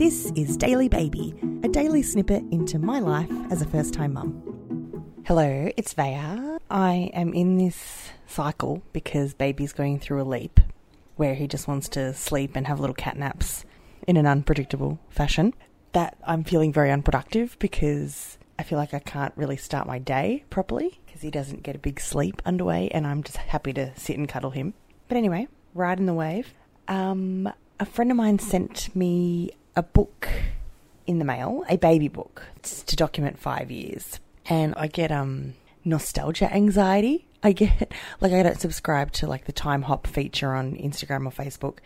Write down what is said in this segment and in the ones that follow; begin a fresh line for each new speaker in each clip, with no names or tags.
This is Daily Baby, a daily snippet into my life as a first time mum. Hello, it's Vaya. I am in this cycle because baby's going through a leap where he just wants to sleep and have little cat naps in an unpredictable fashion. That I'm feeling very unproductive because I feel like I can't really start my day properly because he doesn't get a big sleep underway and I'm just happy to sit and cuddle him. But anyway, riding the wave. Um, a friend of mine sent me a book in the mail, a baby book. To document five years. And I get um nostalgia anxiety. I get like I don't subscribe to like the time hop feature on Instagram or Facebook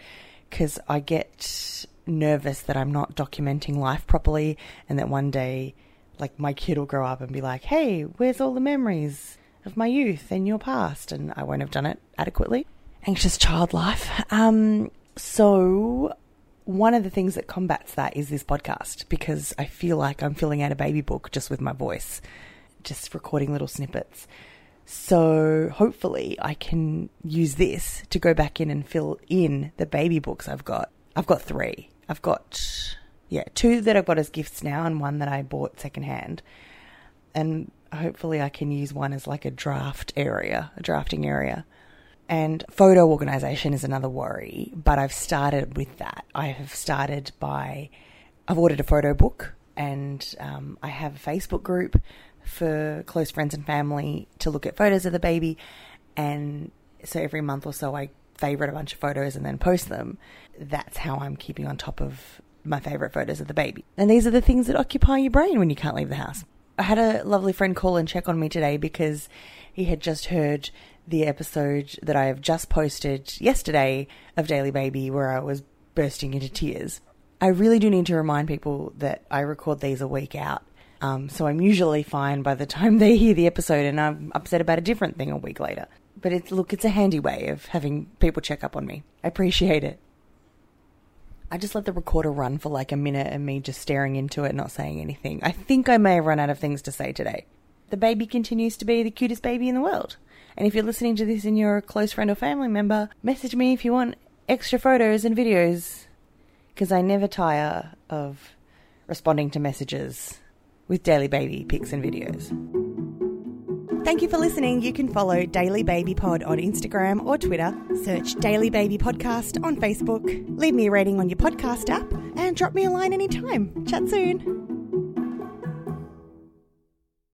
because I get nervous that I'm not documenting life properly and that one day like my kid will grow up and be like, "Hey, where's all the memories of my youth and your past?" and I won't have done it adequately. Anxious child life. Um so one of the things that combats that is this podcast because I feel like I'm filling out a baby book just with my voice, just recording little snippets. So hopefully I can use this to go back in and fill in the baby books I've got. I've got three. I've got, yeah, two that I've got as gifts now and one that I bought secondhand. And hopefully I can use one as like a draft area, a drafting area. And photo organization is another worry, but I've started with that. I have started by, I've ordered a photo book and um, I have a Facebook group for close friends and family to look at photos of the baby. And so every month or so, I favorite a bunch of photos and then post them. That's how I'm keeping on top of my favorite photos of the baby. And these are the things that occupy your brain when you can't leave the house. I had a lovely friend call and check on me today because he had just heard the episode that I have just posted yesterday of Daily Baby where I was bursting into tears. I really do need to remind people that I record these a week out. Um, so I'm usually fine by the time they hear the episode and I'm upset about a different thing a week later. But it's, look, it's a handy way of having people check up on me. I appreciate it. I just let the recorder run for like a minute and me just staring into it, not saying anything. I think I may have run out of things to say today. The baby continues to be the cutest baby in the world. And if you're listening to this and you're a close friend or family member, message me if you want extra photos and videos. Because I never tire of responding to messages with Daily Baby pics and videos. Thank you for listening. You can follow Daily Baby Pod on Instagram or Twitter. Search Daily Baby Podcast on Facebook. Leave me a rating on your podcast app and drop me a line anytime. Chat soon.